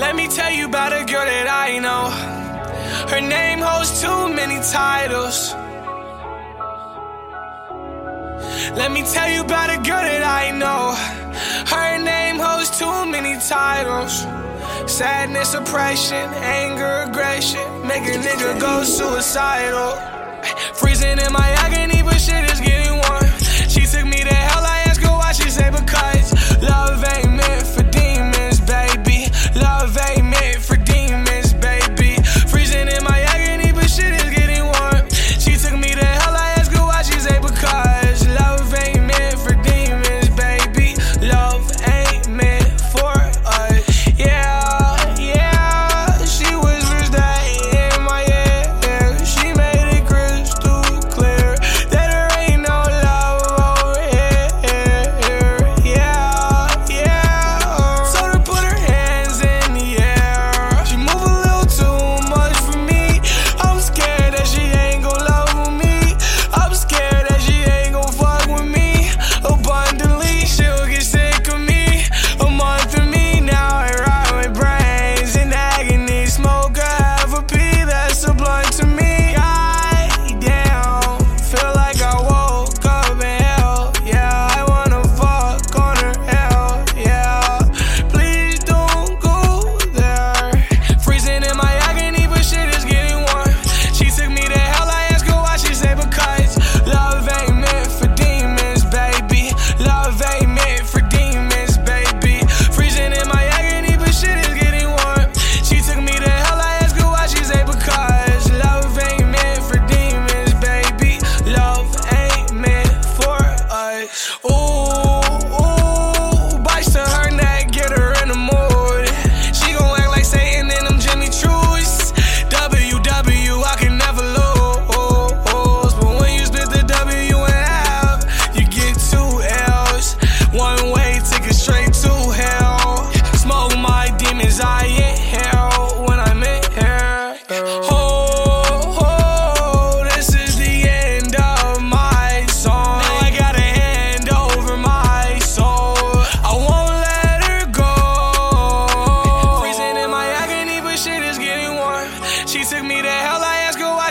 Let me tell you about a girl that I know. Her name holds too many titles. Let me tell you about a girl that I know. Her name holds too many titles. Sadness, oppression, anger, aggression. Make a nigga go suicidal. Freezing in my agony, but shit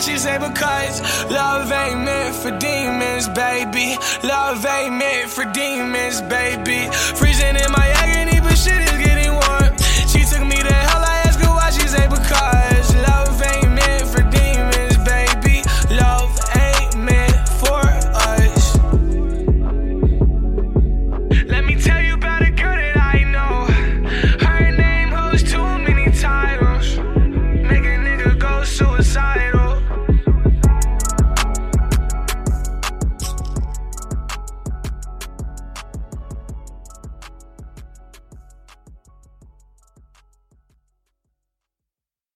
she say because love ain't meant for demons, baby. Love ain't meant for demons, baby. Freezing in my